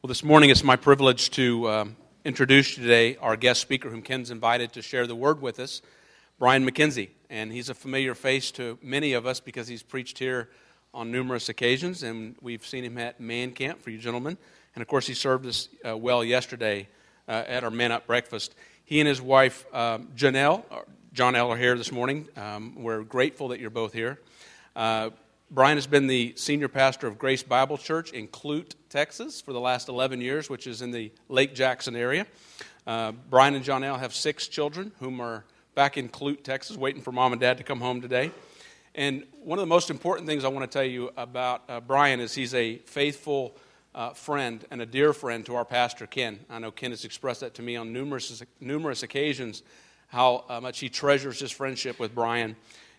Well, this morning it's my privilege to um, introduce today our guest speaker, whom Ken's invited to share the word with us, Brian McKenzie. And he's a familiar face to many of us because he's preached here on numerous occasions, and we've seen him at Man Camp for you gentlemen. And of course, he served us uh, well yesterday uh, at our Man Up breakfast. He and his wife, um, Janelle, uh, John L, are here this morning. Um, we're grateful that you're both here. Brian has been the senior pastor of Grace Bible Church in Clute, Texas, for the last 11 years, which is in the Lake Jackson area. Uh, Brian and Janelle have six children whom are back in Clute, Texas, waiting for mom and dad to come home today. And one of the most important things I want to tell you about uh, Brian is he's a faithful uh, friend and a dear friend to our pastor, Ken. I know Ken has expressed that to me on numerous, numerous occasions, how uh, much he treasures his friendship with Brian.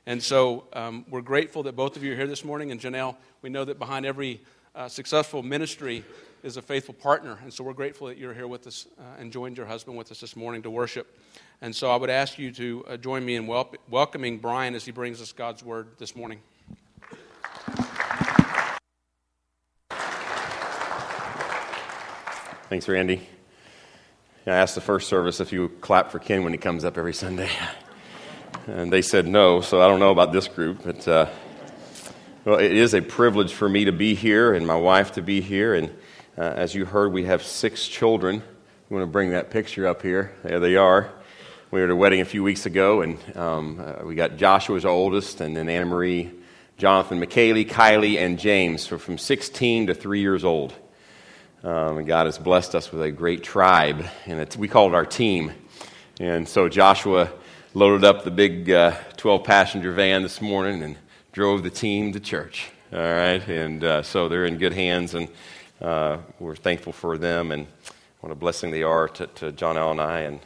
And so um, we're grateful that both of you are here this morning. And Janelle, we know that behind every uh, successful ministry is a faithful partner. And so we're grateful that you're here with us uh, and joined your husband with us this morning to worship. And so I would ask you to uh, join me in wel- welcoming Brian as he brings us God's word this morning. Thanks, Randy. I asked the first service if you clap for Ken when he comes up every Sunday. And they said no, so I don't know about this group. But, uh, well, it is a privilege for me to be here and my wife to be here. And uh, as you heard, we have six children. You want to bring that picture up here? There they are. We were at a wedding a few weeks ago, and um, uh, we got Joshua's oldest, and then Anna Marie, Jonathan, McKaylee, Kylie, and James, so from 16 to 3 years old. Um, and God has blessed us with a great tribe, and we call it our team. And so Joshua loaded up the big 12 uh, passenger van this morning and drove the team to church. All right, and uh, so they're in good hands, and uh, we're thankful for them and what a blessing they are to, to Janelle and I. And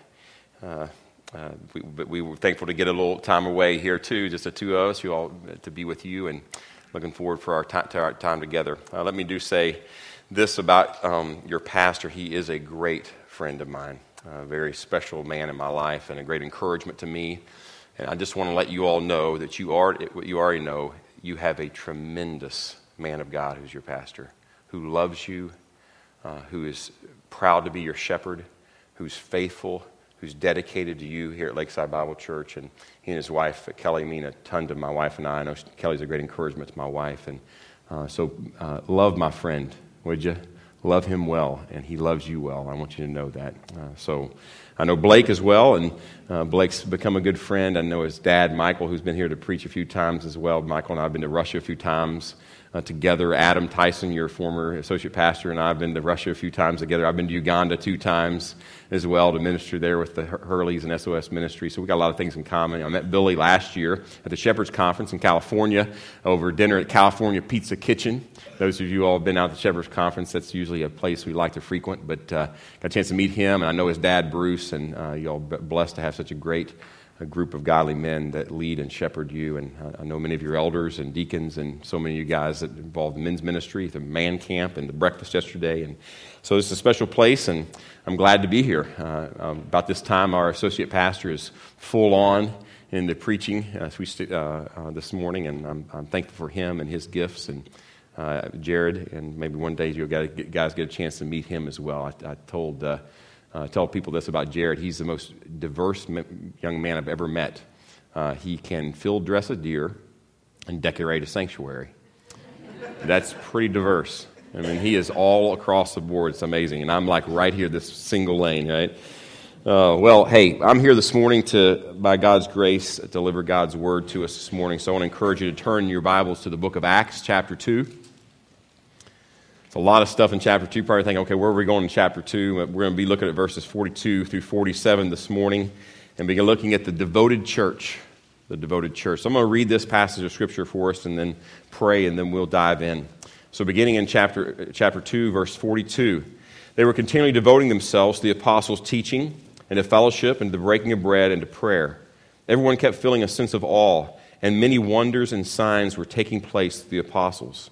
uh, uh, we, but we were thankful to get a little time away here too, just the two of us, you all to be with you, and looking forward for our, to our time together. Uh, let me do say this about um, your pastor. He is a great friend of mine a very special man in my life and a great encouragement to me. And I just want to let you all know that you, are, you already know you have a tremendous man of God who's your pastor, who loves you, uh, who is proud to be your shepherd, who's faithful, who's dedicated to you here at Lakeside Bible Church. And he and his wife, Kelly, mean a ton to my wife and I. I know Kelly's a great encouragement to my wife. And uh, so uh, love my friend, would you? Love him well, and he loves you well. I want you to know that. Uh, so I know Blake as well, and uh, Blake's become a good friend. I know his dad, Michael, who's been here to preach a few times as well. Michael and I have been to Russia a few times uh, together. Adam Tyson, your former associate pastor, and I have been to Russia a few times together. I've been to Uganda two times as well to minister there with the Hurleys and SOS Ministry. So we got a lot of things in common. I met Billy last year at the Shepherds Conference in California over dinner at California Pizza Kitchen. Those of you all have been out to the Shepherds Conference, that's usually a place we like to frequent. But uh, got a chance to meet him, and I know his dad, Bruce, and uh, you all blessed to have such a great a group of godly men that lead and shepherd you. And I know many of your elders and deacons and so many of you guys that involved in men's ministry, the man camp and the breakfast yesterday. And so it's a special place, and I'm glad to be here. Uh, um, about this time, our associate pastor is full on in the preaching uh, uh, uh, this morning, and I'm, I'm, thankful for him and his gifts. And uh, Jared, and maybe one day you guys get a chance to meet him as well. I, I told uh, tell people this about Jared. He's the most diverse young man I've ever met. Uh, he can field dress a deer and decorate a sanctuary. That's pretty diverse. I mean, he is all across the board. It's amazing. And I'm like right here, this single lane, right? Uh, well, hey, I'm here this morning to, by God's grace, deliver God's word to us this morning. So I want to encourage you to turn your Bibles to the book of Acts, chapter 2. It's a lot of stuff in chapter 2. Probably thinking, okay, where are we going in chapter 2? We're going to be looking at verses 42 through 47 this morning and begin looking at the devoted church. The devoted church. So I'm going to read this passage of Scripture for us and then pray, and then we'll dive in. So, beginning in chapter, chapter 2, verse 42, they were continually devoting themselves to the apostles' teaching and to fellowship and to the breaking of bread and to prayer. Everyone kept feeling a sense of awe, and many wonders and signs were taking place to the apostles.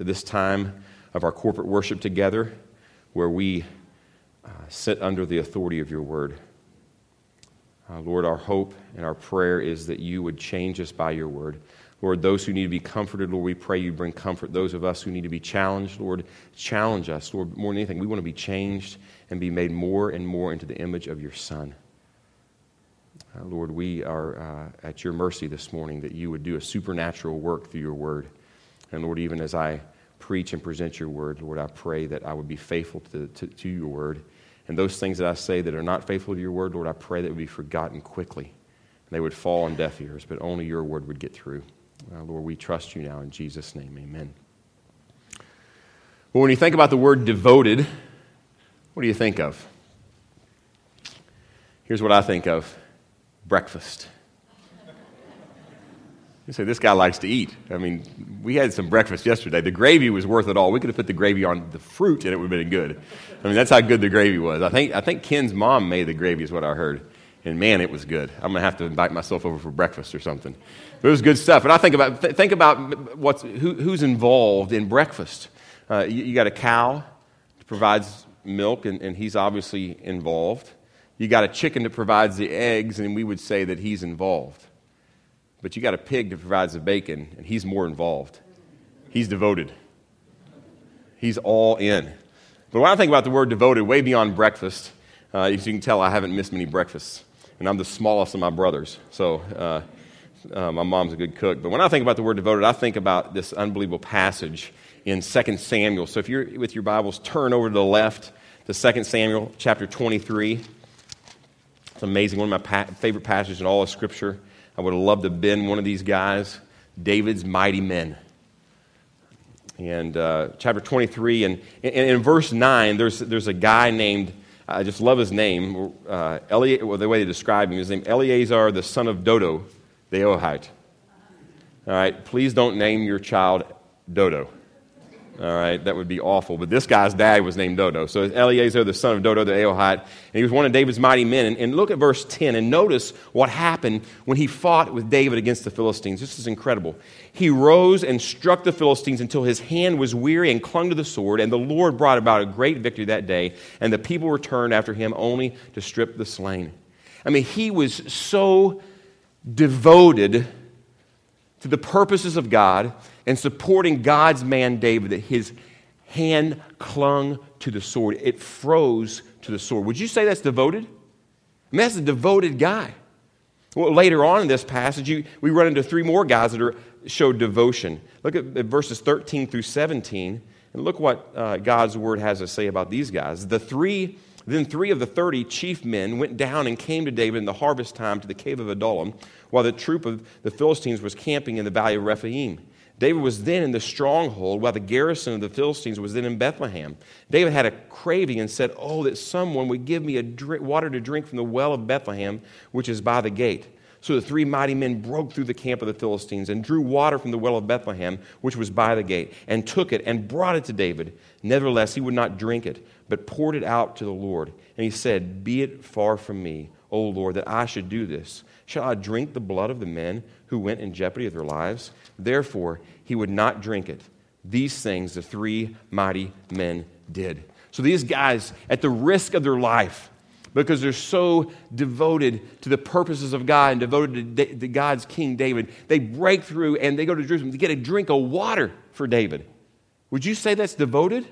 to this time of our corporate worship together where we uh, sit under the authority of your word. Uh, Lord, our hope and our prayer is that you would change us by your word. Lord, those who need to be comforted, Lord, we pray you bring comfort. Those of us who need to be challenged, Lord, challenge us. Lord, more than anything, we want to be changed and be made more and more into the image of your Son. Uh, Lord, we are uh, at your mercy this morning that you would do a supernatural work through your word. And Lord, even as I preach and present your word, Lord, I pray that I would be faithful to, to, to your word. And those things that I say that are not faithful to your word, Lord, I pray that would be forgotten quickly. And they would fall on deaf ears, but only your word would get through. Uh, Lord, we trust you now in Jesus' name. Amen. Well, when you think about the word devoted, what do you think of? Here's what I think of breakfast. You say, this guy likes to eat. I mean, we had some breakfast yesterday. The gravy was worth it all. We could have put the gravy on the fruit and it would have been good. I mean, that's how good the gravy was. I think, I think Ken's mom made the gravy, is what I heard. And man, it was good. I'm going to have to invite myself over for breakfast or something. But it was good stuff. And I think about, th- think about what's, who, who's involved in breakfast. Uh, you, you, got a cow that provides milk, and, and he's obviously involved. You got a chicken that provides the eggs, and we would say that he's involved. But you got a pig that provides the bacon, and he's more involved. He's devoted. He's all in. But when I think about the word devoted, way beyond breakfast, uh, as you can tell, I haven't missed many breakfasts. And I'm the smallest of my brothers. So uh, uh, my mom's a good cook. But when I think about the word devoted, I think about this unbelievable passage in 2 Samuel. So if you're with your Bibles, turn over to the left to 2 Samuel chapter 23. It's amazing. One of my pa- favorite passages in all of Scripture. I would have loved to have been one of these guys, David's mighty men. And uh, chapter 23, and, and, in verse 9, there's, there's a guy named, I just love his name, uh, Eli- well, the way they describe him, his name Eleazar, the son of Dodo, the Ahohite. All right, please don't name your child Dodo. All right, that would be awful. But this guy's dad was named Dodo. So Eleazar, the son of Dodo the Ahohite, and he was one of David's mighty men. And, and, look at verse 10 and notice what happened when he fought with David against the Philistines. This is incredible. He rose and struck the Philistines until his hand was weary and clung to the sword, and the Lord brought about a great victory that day, and the people returned after him only to strip the slain. I mean, he was so devoted to the purposes of God and supporting God's man David that his hand clung to the sword. It froze to the sword. Would you say that's devoted? I mean, that's a devoted guy. Well, later on in this passage, you, we run into three more guys that are, show devotion. Look at, at verses 13 through 17, and look what uh, God's word has to say about these guys. The three then three of the thirty chief men went down and came to David in the harvest time to the cave of Adullam, while the troop of the Philistines was camping in the valley of Rephaim. David was then in the stronghold, while the garrison of the Philistines was then in Bethlehem. David had a craving and said, Oh, that someone would give me a drink, water to drink from the well of Bethlehem, which is by the gate. So the three mighty men broke through the camp of the Philistines and drew water from the well of Bethlehem, which was by the gate, and took it and brought it to David. Nevertheless, he would not drink it, but poured it out to the Lord. And he said, Be it far from me, O Lord, that I should do this. Shall I drink the blood of the men who went in jeopardy of their lives? Therefore, he would not drink it. These things the three mighty men did. So these guys, at the risk of their life, because they're so devoted to the purposes of God and devoted to, to God's King David, they break through and they go to Jerusalem to get a drink of water for David. Would you say that's devoted?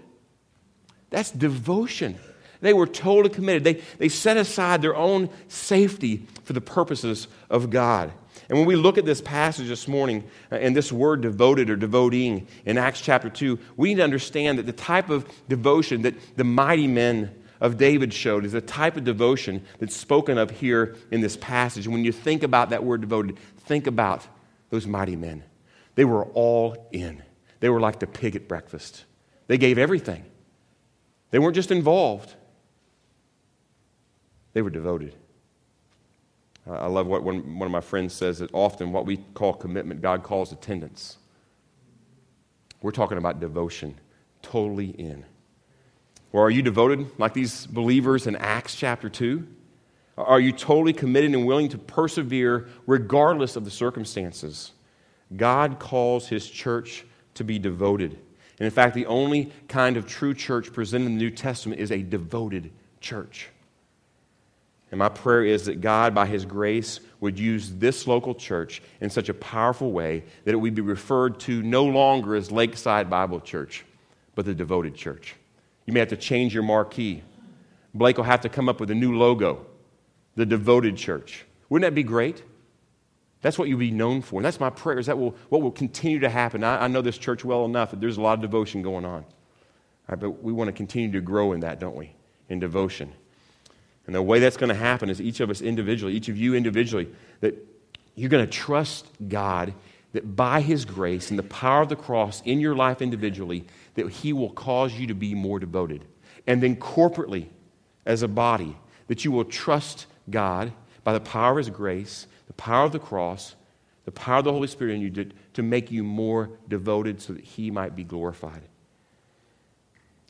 That's devotion. They were totally committed. They, they set aside their own safety for the purposes of God. And when we look at this passage this morning uh, and this word devoted or devoting in Acts chapter 2, we need to understand that the type of devotion that the mighty men of David showed is a type of devotion that's spoken of here in this passage. And when you think about that word devoted, think about those mighty men. They were all in, they were like the pig at breakfast. They gave everything, they weren't just involved, they were devoted. Uh, I love what one, one of my friends says that often what we call commitment, God calls attendance. We're talking about devotion, totally in. Or are you devoted like these believers in Acts chapter 2? Are you totally committed and willing to persevere regardless of the circumstances? God calls his church to be devoted. And in fact, the only kind of true church presented in the New Testament is a devoted church. And my prayer is that God, by His grace, would use this local church in such a powerful way that it would be referred to no longer as Lakeside Bible Church, but the devoted church. You may have to change your marquee. Blake will have to come up with a new logo, the devoted church. Wouldn't that be great? That's what you'll be known for. And that's my prayer, is that will, what will continue to happen. I, I know this church well enough that there's a lot of devotion going on. Right, but we want to continue to grow in that, don't we? In devotion. And the way that's going to happen is each of us individually, each of you individually, that you're going to trust God that by His grace and the power of the cross in your life individually, that He will cause you to be more devoted. And then corporately, as a body, that you will trust God by the power of His grace, the power of the cross, the power of the Holy Spirit in you to, to make you more devoted so that He might be glorified.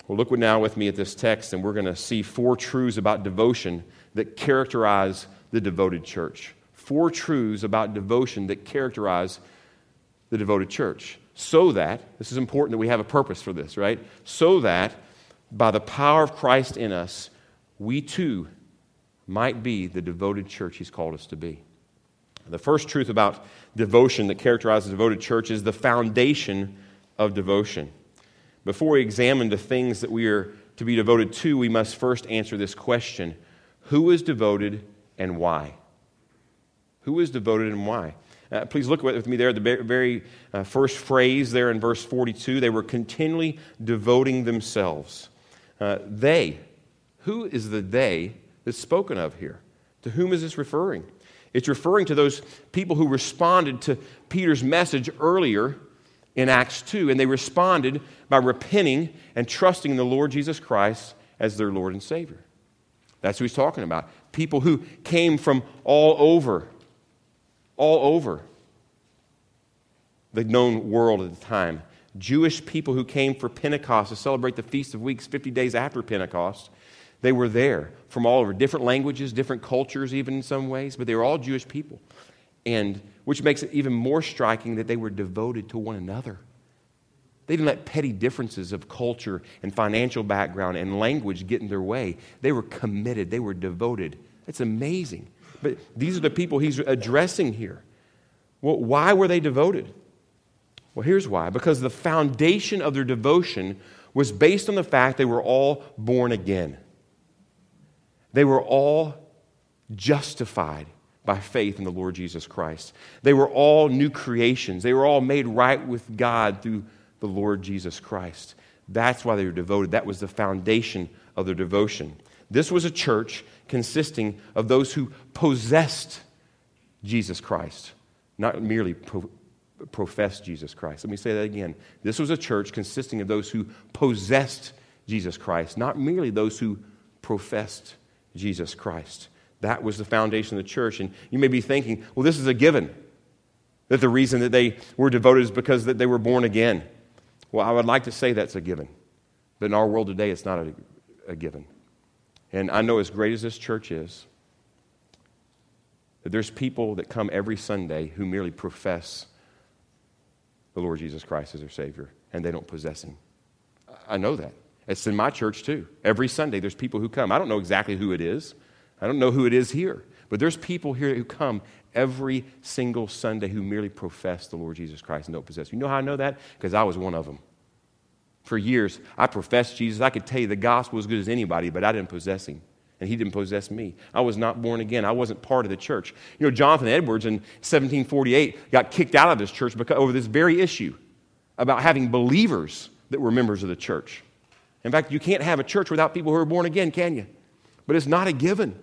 Well, look now with me at this text, and we're going to see four truths about devotion that characterize the devoted church. Four truths about devotion that characterize the devoted church. So that, this is important that we have a purpose for this, right? So that by the power of Christ in us, we too might be the devoted church He's called us to be. The first truth about devotion that characterizes devoted church is the foundation of devotion. Before we examine the things that we are to be devoted to, we must first answer this question Who is devoted and why? Who is devoted and why? Uh, please look with me there, the very uh, first phrase there in verse 42. They were continually devoting themselves. Uh, they, who is the they that's spoken of here? To whom is this referring? It's referring to those people who responded to Peter's message earlier in Acts 2, and they responded by repenting and trusting in the Lord Jesus Christ as their Lord and Savior. That's who he's talking about. People who came from all over, all over the known world at the time. Jewish people who came for Pentecost to celebrate the Feast of Weeks 50 days after Pentecost. They were there from all over, different languages, different cultures, even in some ways, but they were all Jewish people and which makes it even more striking that they were devoted to one another. They didn't let petty differences of culture and financial background and language get in their way. They were committed, they were devoted. It's amazing. But these are the people he's addressing here. Well, why were they devoted? Well, here's why because the foundation of their devotion was based on the fact they were all born again. They were all justified by faith in the Lord Jesus Christ. They were all new creations. They were all made right with God through the Lord Jesus Christ. That's why they were devoted. That was the foundation of their devotion. This was a church consisting of those who possessed Jesus Christ, not merely pro- professed Jesus Christ. Let me say that again. This was a church consisting of those who possessed Jesus Christ, not merely those who professed Jesus Christ. That was the foundation of the church. And you may be thinking, well, this is a given. That the reason that they were devoted is because that they were born again. Well, I would like to say that's a given. But in our world today, it's not a, a given. And I know as great as this church is, that there's people that come every Sunday who merely profess the Lord Jesus Christ as their Savior, and they don't possess Him. I know that. It's in my church too. Every Sunday, there's people who come. I don't know exactly who it is. I don't know who it is here, but there's people here who come every single Sunday who merely profess the Lord Jesus Christ and don't possess. You know how I know that? Because I was one of them. For years, I professed Jesus. I could tell you the gospel as good as anybody, but I didn't possess him. And he didn't possess me. I was not born again. I wasn't part of the church. You know, Jonathan Edwards in 1748 got kicked out of his church because, over this very issue about having believers that were members of the church. In fact, you can't have a church without people who are born again, can you? But it's not a given.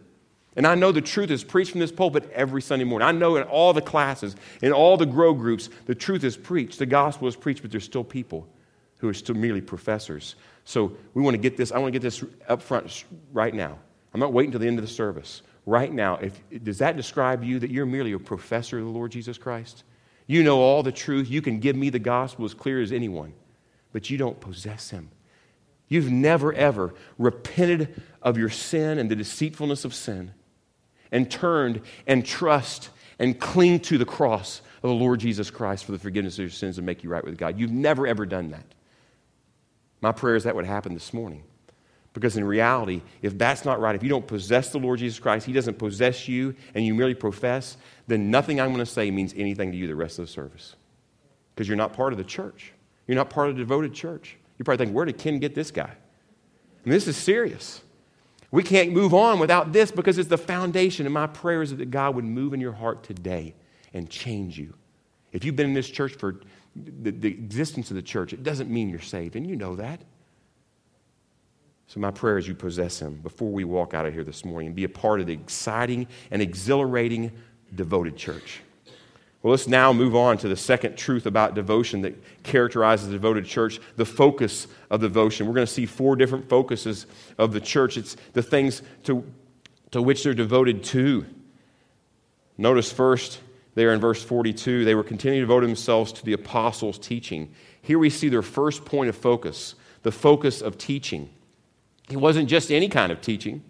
And I know the truth is preached from this pulpit every Sunday morning. I know in all the classes, in all the grow groups, the truth is preached, the gospel is preached, but there's still people who are still merely professors. So we want to get this, I want to get this up front right now. I'm not waiting until the end of the service. right now, if, does that describe you that you're merely a professor of the Lord Jesus Christ? You know all the truth. You can give me the gospel as clear as anyone, but you don't possess him. You've never, ever repented of your sin and the deceitfulness of sin and turned and trust and cling to the cross of the Lord Jesus Christ for the forgiveness of your sins and make you right with God. You've never, ever done that. My prayer is that would happen this morning. Because in reality, if that's not right, if you don't possess the Lord Jesus Christ, He doesn't possess you, and you merely profess, then nothing I'm going to say means anything to you the rest of the service. Because you're not part of the church. You're not part of the devoted church. You probably think, where did Ken get this guy? And this is serious. We can't move on without this because it's the foundation. And my prayer is that God would move in your heart today and change you. If you've been in this church for the, the existence of the church, it doesn't mean you're saved, and you know that. So, my prayer is you possess him before we walk out of here this morning and be a part of the exciting and exhilarating devoted church. Well, let's now move on to the second truth about devotion that characterizes the devoted church the focus of devotion. We're going to see four different focuses of the church. It's the things to, to which they're devoted to. Notice first, there in verse 42, they were continuing to devote themselves to the apostles' teaching. Here we see their first point of focus, the focus of teaching. It wasn't just any kind of teaching,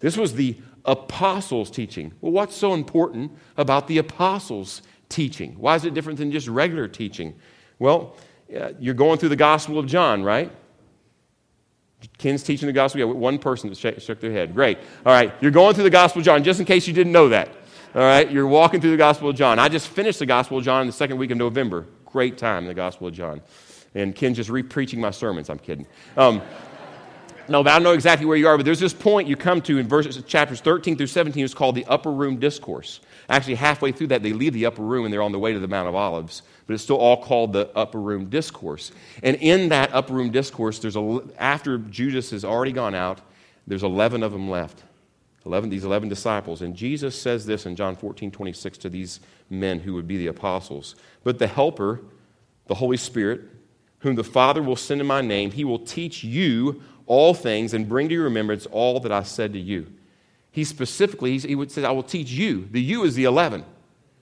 this was the apostles' teaching. Well, what's so important about the apostles' teaching? Why is it different than just regular teaching? Well, uh, you're going through the Gospel of John, right? Ken's teaching the Gospel. Yeah, one person that shook, their head. Great. All right, you're going through the Gospel of John, just in case you didn't know that. All right, you're walking through the Gospel of John. I just finished the Gospel of John in the second week of November. Great time in the Gospel of John. And Ken's just re preaching my sermons. I'm kidding. Um, no, but I don't know exactly where you are. But there's this point you come to in verses, chapters 13 through 17. It's called the upper room discourse. Actually, halfway through that, they leave the upper room and they're on the way to the Mount of Olives. But it's still all called the upper room discourse. And in that upper room discourse, there's a, after Judas has already gone out, there's 11 of them left. 11, these 11 disciples. And Jesus says this in John 14, 26 to these men who would be the apostles. But the Helper, the Holy Spirit, whom the Father will send in my name, he will teach you all things and bring to your remembrance all that I said to you. He specifically, he would say, I will teach you. The you is the 11.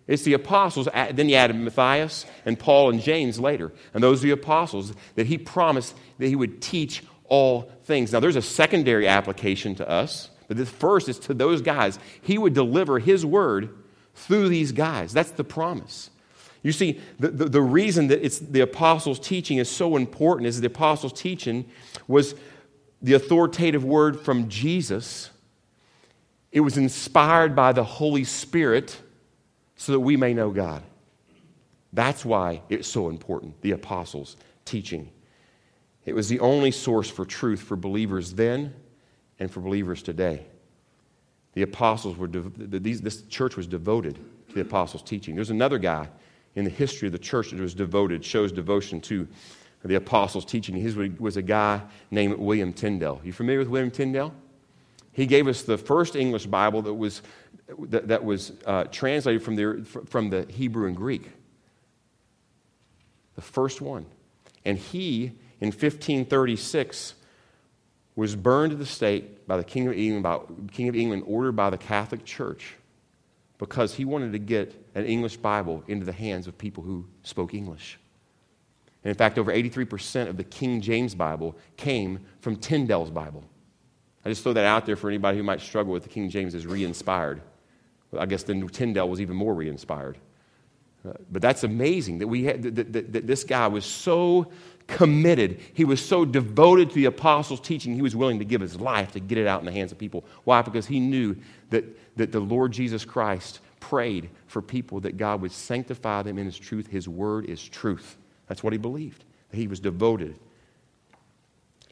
It's the apostles. Then you added Matthias and Paul and James later. And those are the apostles that he promised that he would teach all things. Now, there's a secondary application to us, but the first is to those guys. He would deliver his word through these guys. That's the promise. You see, the, the, the reason that it's the apostles' teaching is so important is the apostles' teaching was the authoritative word from Jesus. It was inspired by the Holy Spirit so that we may know God. That's why it's so important, the apostles' teaching. It was the only source for truth for believers then and for believers today. The apostles were, this church was devoted to the apostles' teaching. There's another guy in the history of the church that was devoted, shows devotion to the apostles' teaching. He was a guy named William Tyndale. You familiar with William Tyndale? He gave us the first English Bible that was, that, that was uh, translated from the, from the Hebrew and Greek. The first one. And he, in 1536, was burned to the stake by the King of England, by, King of England ordered by the Catholic Church because he wanted to get an English Bible into the hands of people who spoke English. And in fact, over 83% of the King James Bible came from Tyndale's Bible. I just throw that out there for anybody who might struggle with the King James as re inspired. I guess then Tyndale was even more re inspired. Uh, but that's amazing that, we had, that, that, that this guy was so committed. He was so devoted to the apostles' teaching, he was willing to give his life to get it out in the hands of people. Why? Because he knew that, that the Lord Jesus Christ prayed for people that God would sanctify them in his truth. His word is truth. That's what he believed. He was devoted.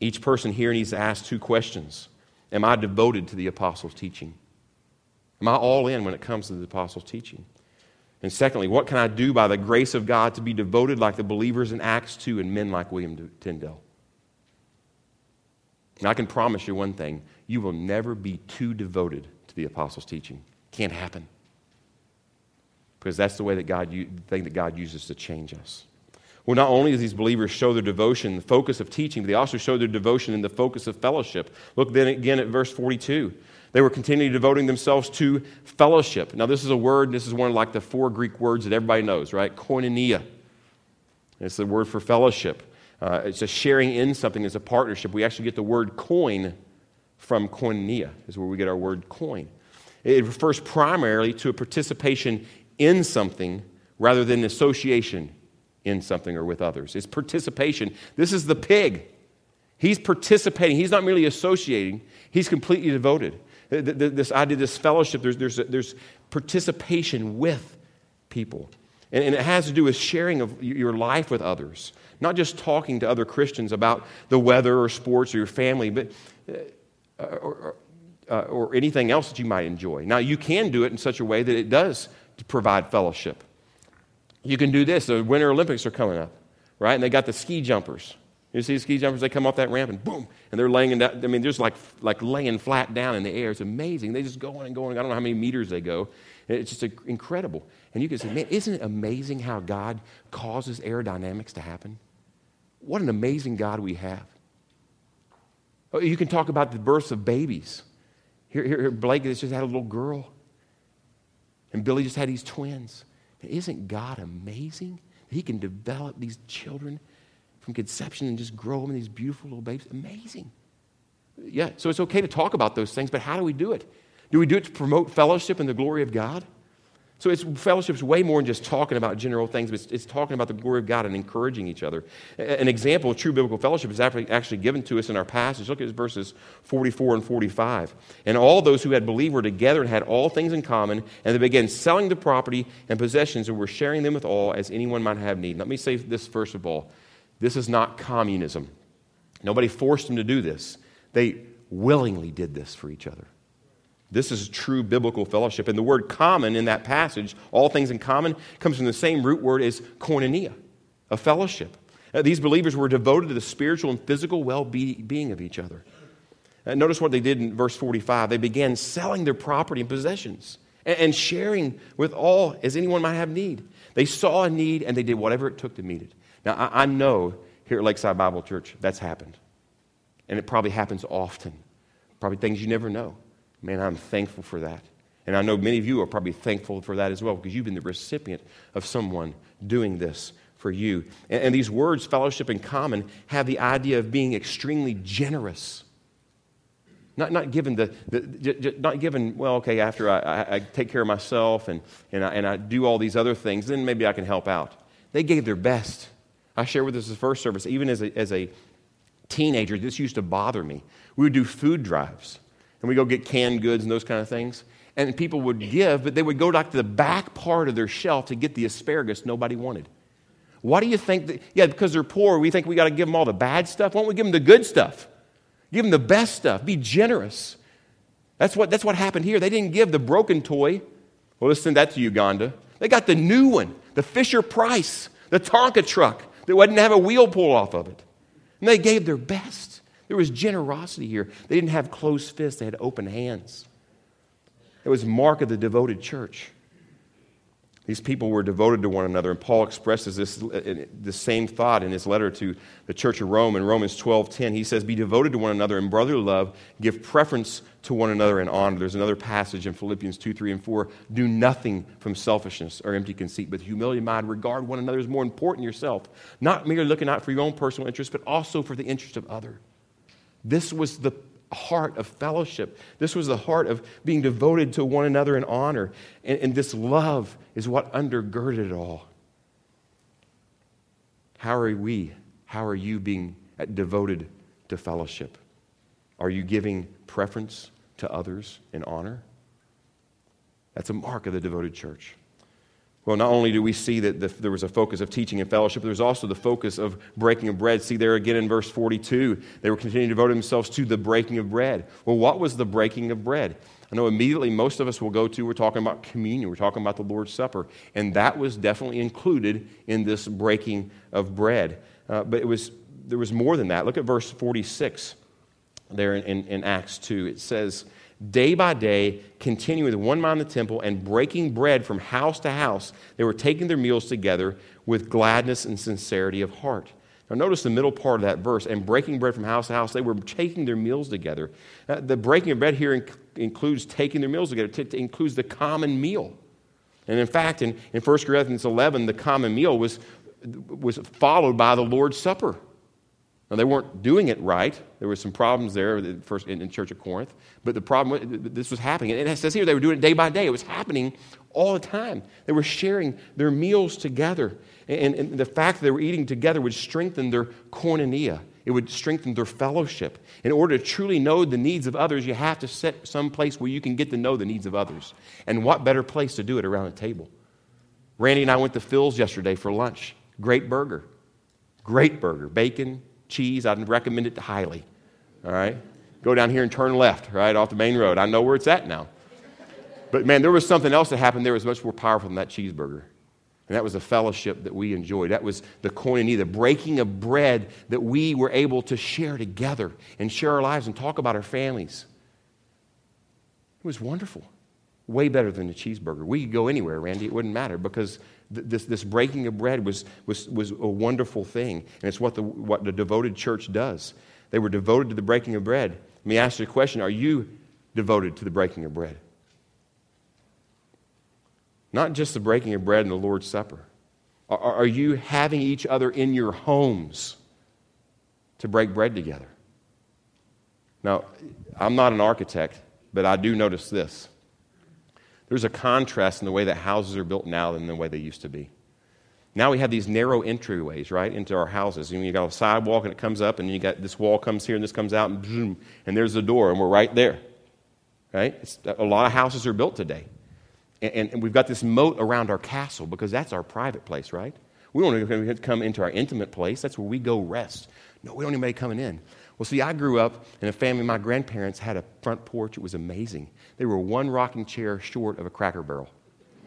Each person here needs to ask two questions Am I devoted to the apostles' teaching? Am I all in when it comes to the apostles' teaching? And secondly, what can I do by the grace of God to be devoted like the believers in Acts 2 and men like William Tyndale? I can promise you one thing you will never be too devoted to the apostles' teaching. Can't happen. Because that's the way that God, the thing that God uses to change us. Well, not only do these believers show their devotion, the focus of teaching, but they also show their devotion in the focus of fellowship. Look then again at verse 42. They were continually devoting themselves to fellowship. Now, this is a word, this is one of like the four Greek words that everybody knows, right? Koinonia. It's the word for fellowship. Uh, it's a sharing in something, it's a partnership. We actually get the word coin from koinonia, is where we get our word coin. It refers primarily to a participation in something rather than association in something or with others. It's participation. This is the pig. He's participating. He's not merely associating, he's completely devoted. This idea, this fellowship, there's, there's, there's participation with people. And, and it has to do with sharing of your life with others, not just talking to other Christians about the weather or sports or your family, but uh, or, uh, or anything else that you might enjoy. Now, you can do it in such a way that it does provide fellowship. You can do this. The Winter Olympics are coming up, right? And they got the ski jumpers. You see the ski jumpers? They come off that ramp and boom, and they're laying down. I mean, they're just like, like laying flat down in the air. It's amazing. They just go on and go on. I don't know how many meters they go. It's just incredible. And you can say, man, isn't it amazing how God causes aerodynamics to happen? What an amazing God we have. Oh, you can talk about the births of babies. Here, here Blake just had a little girl, and Billy just had these twins. Isn't God amazing? He can develop these children from conception and just grow them in these beautiful little babies. Amazing. Yeah, so it's okay to talk about those things, but how do we do it? Do we do it to promote fellowship and the glory of God? So it's fellowship's way more than just talking about general things, but it's, it's, talking about the glory of God and encouraging each other. An example of true biblical fellowship is actually, given to us in our passage. Look at verses 44 and 45. And all those who had believed were together and had all things in common, and they began selling the property and possessions and were sharing them with all as anyone might have need. Let me say this first of all. This is not communism. Nobody forced them to do this. They willingly did this for each other. This is true biblical fellowship. And the word common in that passage, all things in common, comes from the same root word as koinonia, a fellowship. Uh, these believers were devoted to the spiritual and physical well being of each other. Uh, notice what they did in verse 45. They began selling their property and possessions and, sharing with all as anyone might have need. They saw a need and they did whatever it took to meet it. Now, I know here at Lakeside Bible Church that's happened. And it probably happens often. Probably things you never know. Man, I'm thankful for that. And I know many of you are probably thankful for that as well because you've been the recipient of someone doing this for you. And, and these words, fellowship and common, have the idea of being extremely generous. Not, not given the, the, not given, well, okay, after I, I, I, take care of myself and, and, I, and I do all these other things, then maybe I can help out. They gave their best. I shared with us the first service, even as a, as a teenager, this used to bother me. We would do food drives and we go get canned goods and those kind of things. And people would give, but they would go back to the back part of their shelf to get the asparagus nobody wanted. Why do you think that? Yeah, because they're poor, we think we got to give them all the bad stuff. Why don't we give them the good stuff? Give them the best stuff. Be generous. That's what, that's what happened here. They didn't give the broken toy. Well, let's send that to Uganda. They got the new one, the Fisher Price, the Tonka truck that wouldn't have a wheel pull off of it. And they gave their best. There was generosity here. They didn't have closed fists, they had open hands. It was mark of the devoted church. These people were devoted to one another, and Paul expresses this uh, the same thought in his letter to the church of Rome in Romans 12:10. He says, "Be devoted to one another in brotherly love, give preference to one another in honor." There's another passage in Philippians 2, 3, and 4. Do nothing from selfishness or empty conceit, but humility of mind. Regard one another as more important than yourself, not merely looking out for your own personal interest, but also for the interest of others. This was the heart of fellowship. This was the heart of being devoted to one another in honor. And, and, this love is what undergirded it all. How are we? How are you being devoted to fellowship? Are you giving preference to others in honor? That's a mark of the devoted church. Well, not only do we see that the, there was a focus of teaching and fellowship, there was also the focus of breaking of bread. See there again in verse 42, they were continuing to devote themselves to the breaking of bread. Well, what was the breaking of bread? I know immediately most of us will go to, we're talking about communion, we're talking about the Lord's Supper, and that was definitely included in this breaking of bread. Uh, but it was, there was more than that. Look at verse 46 there in, in, in Acts 2. It says, day by day, continuing with one mind in the temple and breaking bread from house to house. They were taking their meals together with gladness and sincerity of heart. Now, notice the middle part of that verse and breaking bread from house to house. They were taking their meals together. Uh, the breaking of bread here inc- includes taking their meals together, it includes the common meal. And in fact, in, in 1 Corinthians 11, the common meal was, was followed by the Lord's Supper. Now, they weren't doing it right. There were some problems there first in, Church of Corinth. But the problem, was this was happening. And it says here they were doing it day by day. It was happening all the time. They were sharing their meals together. And, and the fact that they were eating together would strengthen their koinonia. It would strengthen their fellowship. In order to truly know the needs of others, you have to set some place where you can get to know the needs of others. And what better place to do it around a table? Randy and I went to Phil's yesterday for lunch. Great burger. Great burger. Bacon, cheese. I'd recommend it highly. All right? Go down here and turn left, right, off the main road. I know where it's at now. But man, there was something else that happened there was much more powerful than that cheeseburger. And that was the fellowship that we enjoyed. That was the koinonia, the breaking of bread that we were able to share together and share our lives and talk about our families. It was wonderful. Way better than the cheeseburger. We could go anywhere, Randy. It wouldn't matter because this, this breaking of bread was, was, was a wonderful thing. And it's what the, what the devoted church does. They were devoted to the breaking of bread. Let me ask you a question Are you devoted to the breaking of bread? Not just the breaking of bread and the Lord's Supper. Are, are you having each other in your homes to break bread together? Now, I'm not an architect, but I do notice this. There's a contrast in the way that houses are built now than the way they used to be. Now we have these narrow entryways, right, into our houses. And you got a sidewalk and it comes up, and you got this wall comes here and this comes out, and boom, and there's the door, and we're right there. Right? It's, a lot of houses are built today. And, and, we've got this moat around our castle because that's our private place, right? We don't even come into our intimate place. That's where we go rest. No, we don't anybody coming in. Well, see, I grew up in a family, my grandparents had a front porch. It was amazing. They were one rocking chair short of a cracker barrel.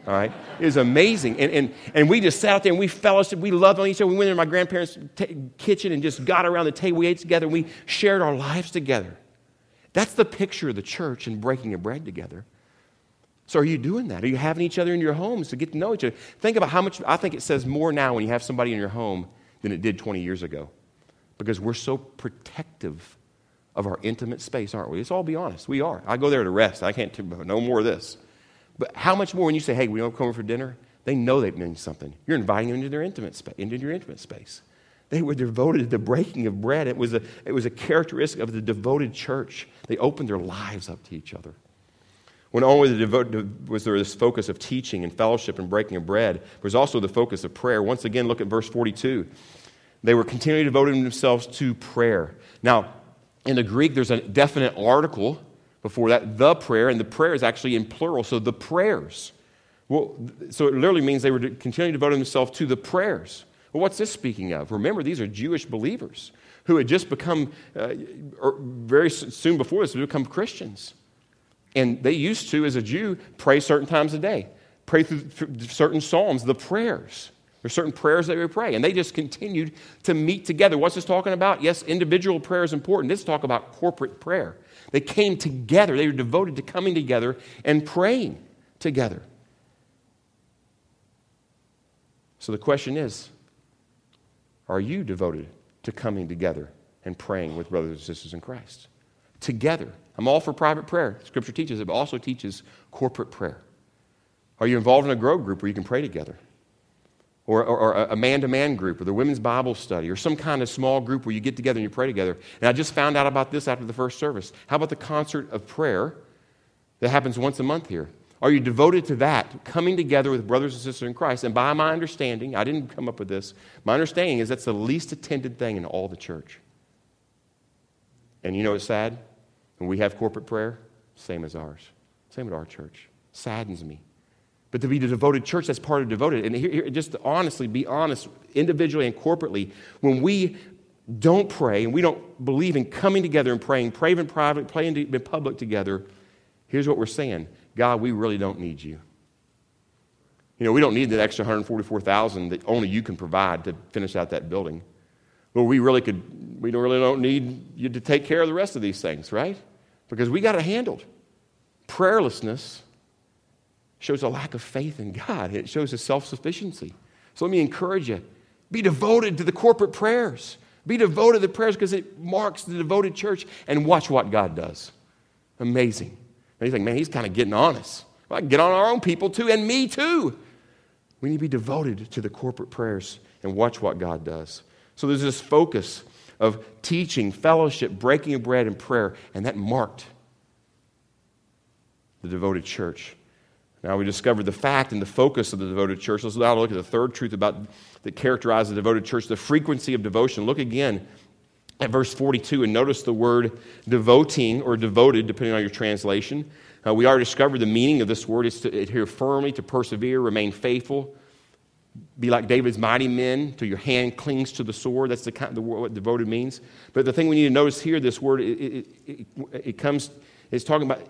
All right? It was amazing. And, and, and we just sat out there and we fellowship. We loved on each other. We went into my grandparents' t- kitchen and just got around the table. We ate together and we shared our lives together. That's the picture of the church and breaking of bread together. So, are you doing that? Are you having each other in your homes to get to know each other? Think about how much, I think it says more now when you have somebody in your home than it did 20 years ago because we're so protective of our intimate space, aren't we? Let's all be honest. We are. I go there to rest. I can't no more of this. But how much more when you say, hey, we don't come over for dinner? They know they've mean something. You're inviting them into their intimate space, into your intimate space. They were devoted to the breaking of bread. It was, a, it was a characteristic of the devoted church. They opened their lives up to each other. When only the devoted, was there this focus of teaching and fellowship and breaking of bread, there was also the focus of prayer. Once again, look at verse 42. They were continually devoting themselves to prayer. Now, in the Greek, there's a definite article before that, the prayer, and the prayer is actually in plural, so the prayers. Well, so it literally means they were continually devoting themselves to the prayers. Well, what's this speaking of? Remember, these are Jewish believers who had just become, uh, er, very soon before this, become Christians. And they used to, as a Jew, pray certain times a day, pray through certain psalms, the prayers. There's certain prayers that we pray, and they just continued to meet together. What's this talking about? Yes, individual prayer is important. This is talk about corporate prayer. They came together. They were devoted to coming together and praying together. So the question is are you devoted to coming together and praying with brothers and sisters in Christ? Together. I'm all for private prayer. Scripture teaches it, but also teaches corporate prayer. Are you involved in a grow group where you can pray together? Or, or, or a man to man group, or the women's Bible study, or some kind of small group where you get together and you pray together. And I just found out about this after the first service. How about the concert of prayer that happens once a month here? Are you devoted to that, coming together with brothers and sisters in Christ? And by my understanding, I didn't come up with this, my understanding is that's the least attended thing in all the church. And you know what's sad? When we have corporate prayer, same as ours, same at our church. Saddens me but to be the devoted church, that's part of devoted. And here, here, just honestly, be honest, individually and corporately, when we don't pray and we don't believe in coming together and praying, praying in private, praying in public together, here's what we're saying God, we really don't need you. You know, we don't need that extra 144,000 that only you can provide to finish out that building. Lord, we really could, we really don't need you to take care of the rest of these things, right? Because we got it handled. Prayerlessness shows a lack of faith in God. It shows a self sufficiency. So let me encourage you Be devoted to the corporate prayers. Be devoted to the prayers because it marks the devoted church. And watch what God does. Amazing. And you think, man, he's kind of getting on us. Well, I can get on our own people too, and me too. We need to be devoted to the corporate prayers and watch what God does. So there's this focus of teaching, fellowship, breaking of bread, and prayer, and that marked the devoted church. Now we discovered the fact and the focus of the devoted church. Let's now look at the third truth about that characterizes the devoted church, the frequency of devotion. Look again at verse 42 and notice the word devoting or devoted, depending on your translation. Uh, we already discovered the meaning of this word is to adhere firmly, to persevere, remain faithful, be like David's mighty men, till your hand clings to the sword. That's the kind of the, what devoted means. But the thing we need to notice here, this word, it, it, it, it comes, it's talking about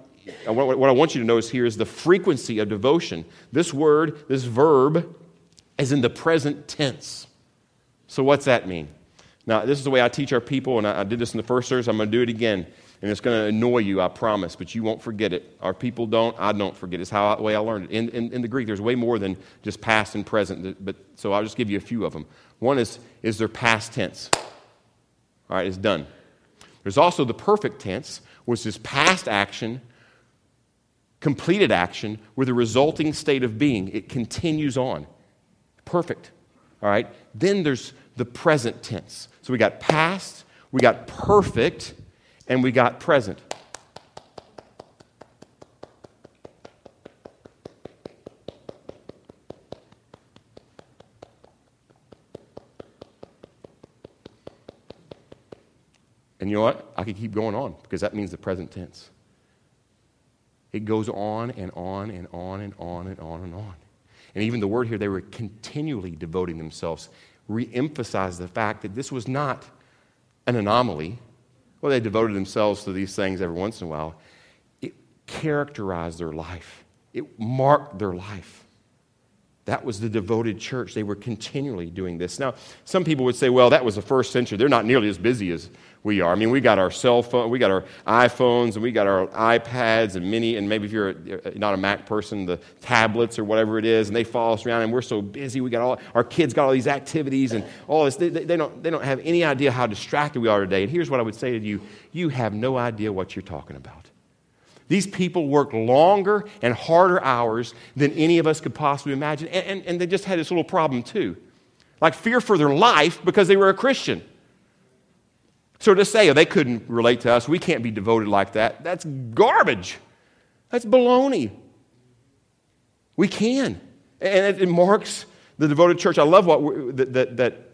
what I want you to notice here is the frequency of devotion. This word, this verb, is in the present tense. So, what's that mean? Now, this is the way I teach our people, and I, did this in the first service. I'm going to do it again, and it's going to annoy you, I promise, but you won't forget it. Our people don't, I don't forget. It's how the way I learned it. In, in, in the Greek, there's way more than just past and present, but so I'll just give you a few of them. One is, is their past tense. All right, it's done. There's also the perfect tense, which is past action completed action with a resulting state of being. It continues on. Perfect. All right? Then there's the present tense. So we got past, we got perfect, and we got present. And you know what? I could keep going on because that means the present tense. It goes on and on and on and on and on and on. And even the word here, they were continually devoting themselves, re emphasized the fact that this was not an anomaly. Well, they devoted themselves to these things every once in a while. It characterized their life, it marked their life. That was the devoted church. They were continually doing this. Now, some people would say, well, that was the first century. They're not nearly as busy as we are. I mean, we got our cell phone, we got our iPhones, and we got our iPads, and many, and maybe if you're uh, not a Mac person, the tablets or whatever it is, and they follow us around, and we're so busy. We got all our kids got all these activities and all this. They, they, don't, they don't have any idea how distracted we are today. And here's what I would say to you: you have no idea what you're talking about. These people work longer and harder hours than any of us could possibly imagine. And, and, and, they just had this little problem, too. Like fear for their life because they were a Christian. So to say, oh, they couldn't relate to us, we can't be devoted like that, that's garbage. That's baloney. We can. And it, it marks the devoted church. I love what, that, that,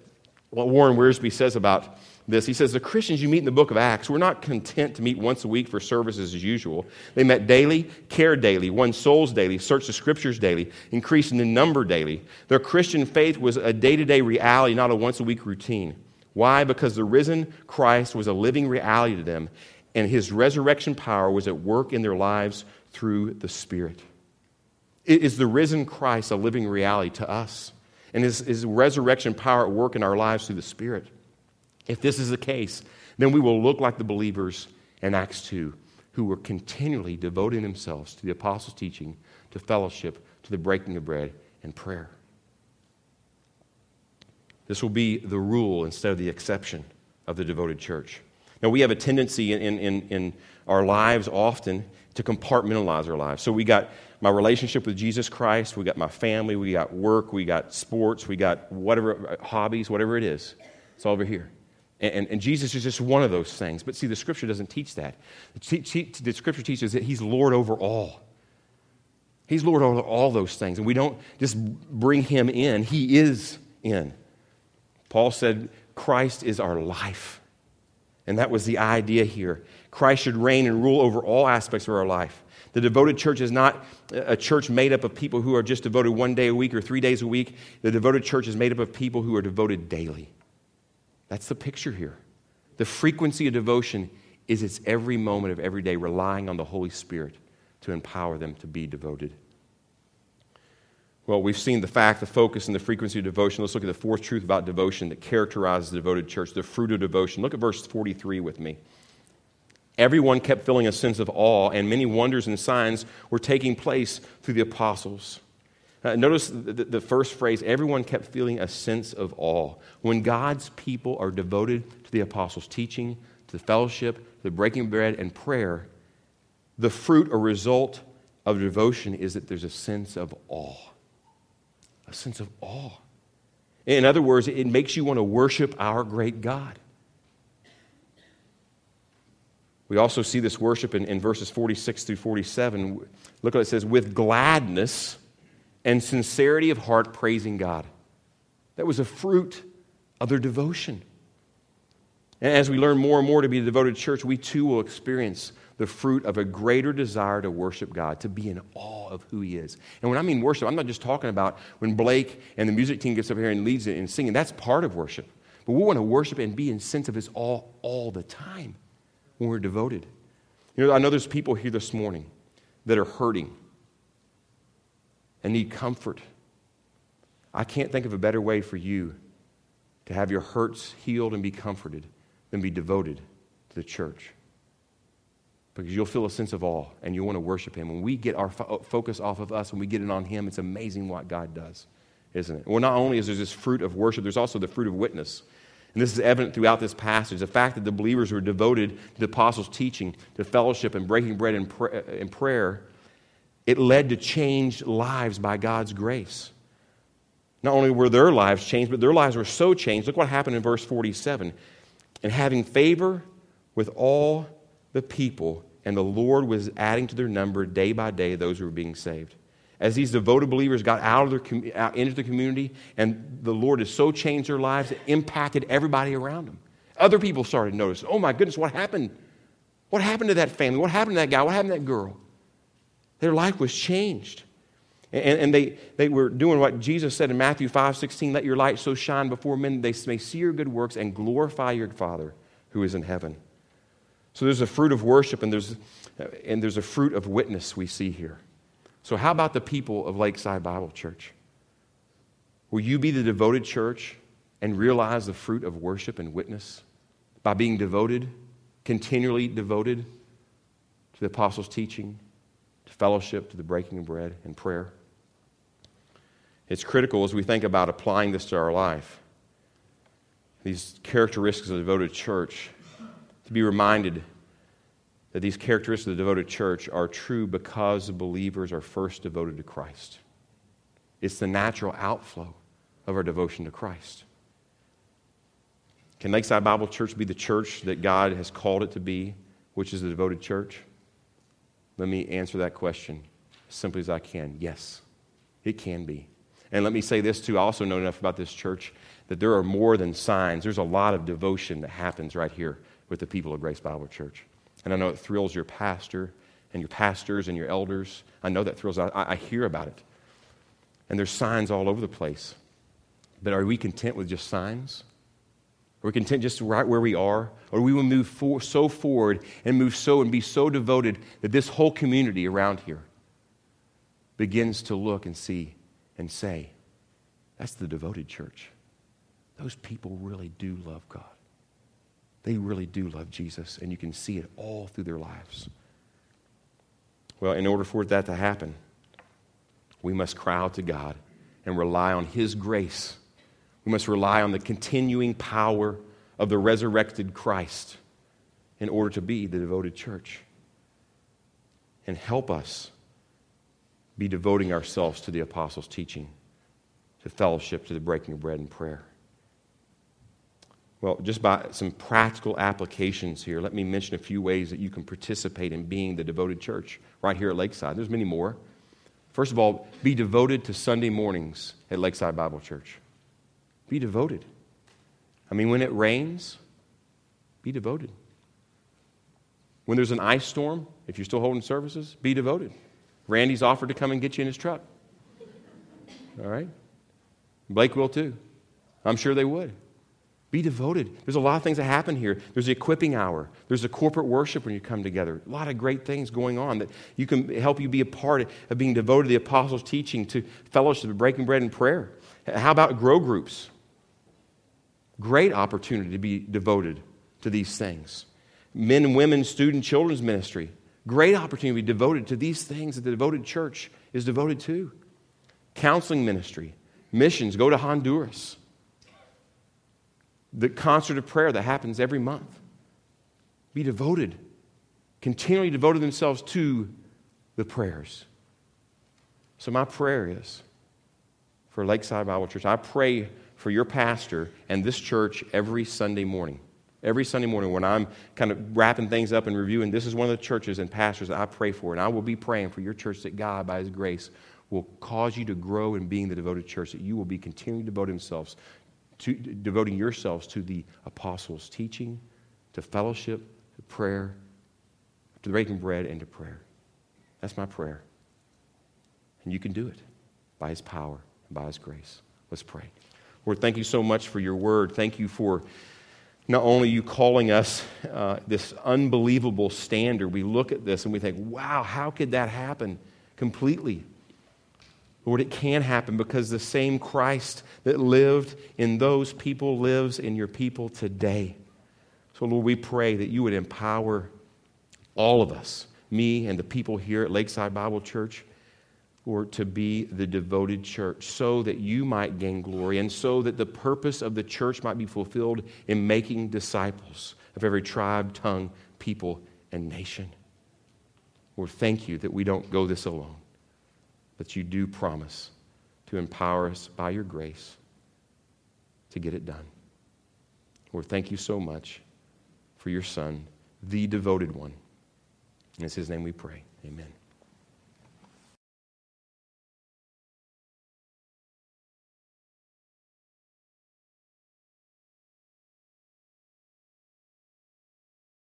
what Warren Wiersbe says about this. He says, The Christians you meet in the book of Acts were not content to meet once a week for services as usual. They met daily, cared daily, won souls daily, searched the scriptures daily, increasing in number daily. Their Christian faith was a day to day reality, not a once a week routine. Why? Because the risen Christ was a living reality to them, and his resurrection power was at work in their lives through the Spirit. Is the risen Christ a living reality to us? And is, is resurrection power at work in our lives through the Spirit? If this is the case, then we will look like the believers in Acts 2 who were continually devoting themselves to the apostles' teaching, to fellowship, to the breaking of bread, and prayer. This will be the rule instead of the exception of the devoted church. Now, we have a tendency in, in, in our lives often to compartmentalize our lives. So, we got my relationship with Jesus Christ, we got my family, we got work, we got sports, we got whatever hobbies, whatever it is. It's all over here. And, and, Jesus is just one of those things. But see, the scripture doesn't teach that. The scripture teaches that he's Lord over all. He's Lord over all those things. And we don't just bring him in, he is in. Paul said, Christ is our life. And that was the idea here. Christ should reign and rule over all aspects of our life. The devoted church is not a church made up of people who are just devoted one day a week or three days a week. The devoted church is made up of people who are devoted daily. That's the picture here. The frequency of devotion is its every moment of every day relying on the Holy Spirit to empower them to be devoted. Well, we've seen the fact, the focus, and the frequency of devotion. Let's look at the fourth truth about devotion that characterizes the devoted church, the fruit of devotion. Look at verse 43 with me. Everyone kept feeling a sense of awe, and many wonders and signs were taking place through the apostles. Uh, notice the, the first phrase everyone kept feeling a sense of awe. When God's people are devoted to the apostles' teaching, to the fellowship, to the breaking bread, and prayer, the fruit or result of devotion is that there's a sense of awe. A sense of awe. In other words, it makes you want to worship our great God. We also see this worship in, in verses 46 through 47. Look what it says with gladness and sincerity of heart, praising God. That was a fruit of their devotion. And as we learn more and more to be a devoted church, we too will experience the fruit of a greater desire to worship God, to be in awe of who He is. And when I mean worship, I'm not just talking about when Blake and the music team gets up here and leads it and singing. That's part of worship. But we want to worship and be in sense of His awe all the time when we're devoted. You know, I know there's people here this morning that are hurting and need comfort. I can't think of a better way for you to have your hurts healed and be comforted than be devoted to the church. Because you'll feel a sense of awe and you'll want to worship Him. When we get our fo- focus off of us and we get it on Him, it's amazing what God does, isn't it? Well, not only is there this fruit of worship, there's also the fruit of witness. And this is evident throughout this passage. The fact that the believers were devoted to the apostles' teaching, to fellowship and breaking bread and, pr- uh, and prayer, it led to changed lives by God's grace. Not only were their lives changed, but their lives were so changed. Look what happened in verse 47. And having favor with all the people, and the Lord was adding to their number day by day those who were being saved as these devoted believers got out, of their, out into the community and the Lord has so changed their lives, it impacted everybody around them. Other people started to notice, oh my goodness, what happened? What happened to that family? What happened to that guy? What happened to that girl? Their life was changed. And, and they, they were doing what Jesus said in Matthew 5 16, let your light so shine before men they may see your good works and glorify your Father who is in heaven. So there's a fruit of worship and there's, and there's a fruit of witness we see here. So, how about the people of Lakeside Bible Church? Will you be the devoted church and realize the fruit of worship and witness by being devoted, continually devoted to the apostles' teaching, to fellowship, to the breaking of bread, and prayer? It's critical as we think about applying this to our life, these characteristics of the devoted church, to be reminded that these characteristics of the devoted church are true because believers are first devoted to Christ. It's the natural outflow of our devotion to Christ. Can Lakeside Bible Church be the church that God has called it to be, which is the devoted church? Let me answer that question as simply as I can. Yes, it can be. And let me say this too. I also know enough about this church that there are more than signs. There's a lot of devotion that happens right here with the people of Grace Bible Church. And I know it thrills your pastor and your pastors and your elders. I know that thrills, I, I hear about it. And there's signs all over the place. But are we content with just signs? Are we content just right where we are? Or we will move for, so forward and move so and be so devoted that this whole community around here begins to look and see and say, that's the devoted church. Those people really do love God. They really do love Jesus, and you can see it all through their lives. Well, in order for that to happen, we must cry out to God and rely on His grace. We must rely on the continuing power of the resurrected Christ in order to be the devoted church. And help us be devoting ourselves to the apostles' teaching, to fellowship, to the breaking of bread and prayer. Well, just by some practical applications here, let me mention a few ways that you can participate in being the devoted church right here at Lakeside. There's many more. First of all, be devoted to Sunday mornings at Lakeside Bible Church. Be devoted. I mean, when it rains, be devoted. When there's an ice storm, if you're still holding services, be devoted. Randy's offered to come and get you in his truck. All right? Blake will too. I'm sure they would. Be devoted. There's a lot of things that happen here. There's the equipping hour. There's the corporate worship when you come together. A lot of great things going on that you can help you be a part of being devoted to the apostles' teaching, to fellowship, breaking bread and prayer. How about grow groups? Great opportunity to be devoted to these things. Men and women, student, children's ministry. Great opportunity to be devoted to these things that the devoted church is devoted to. counseling ministry, missions. Go to Honduras. The concert of prayer that happens every month. Be devoted, continually devoted themselves to the prayers. So, my prayer is for Lakeside Bible Church, I pray for your pastor and this church every Sunday morning. Every Sunday morning, when I'm kind of wrapping things up and reviewing, this is one of the churches and pastors that I pray for. And I will be praying for your church that God, by His grace, will cause you to grow in being the devoted church, that you will be continuing to devote themselves to devoting yourselves to the apostles' teaching, to fellowship, to prayer, to the breaking bread, and to prayer. That's my prayer. And you can do it by His power and by His grace. Let's pray. Lord, thank you so much for your word. Thank you for not only you calling us uh, this unbelievable standard. We look at this and we think, wow, how could that happen completely? Lord, it can happen because the same Christ that lived in those people lives in your people today. So, Lord, we pray that you would empower all of us, me and the people here at Lakeside Bible Church, Lord, to be the devoted church so that you might gain glory and so that the purpose of the church might be fulfilled in making disciples of every tribe, tongue, people, and nation. Lord, thank you that we don't go this alone but you do promise to empower us by your grace to get it done. Lord, thank you so much for your Son, the devoted one. And it's his name we pray. Amen.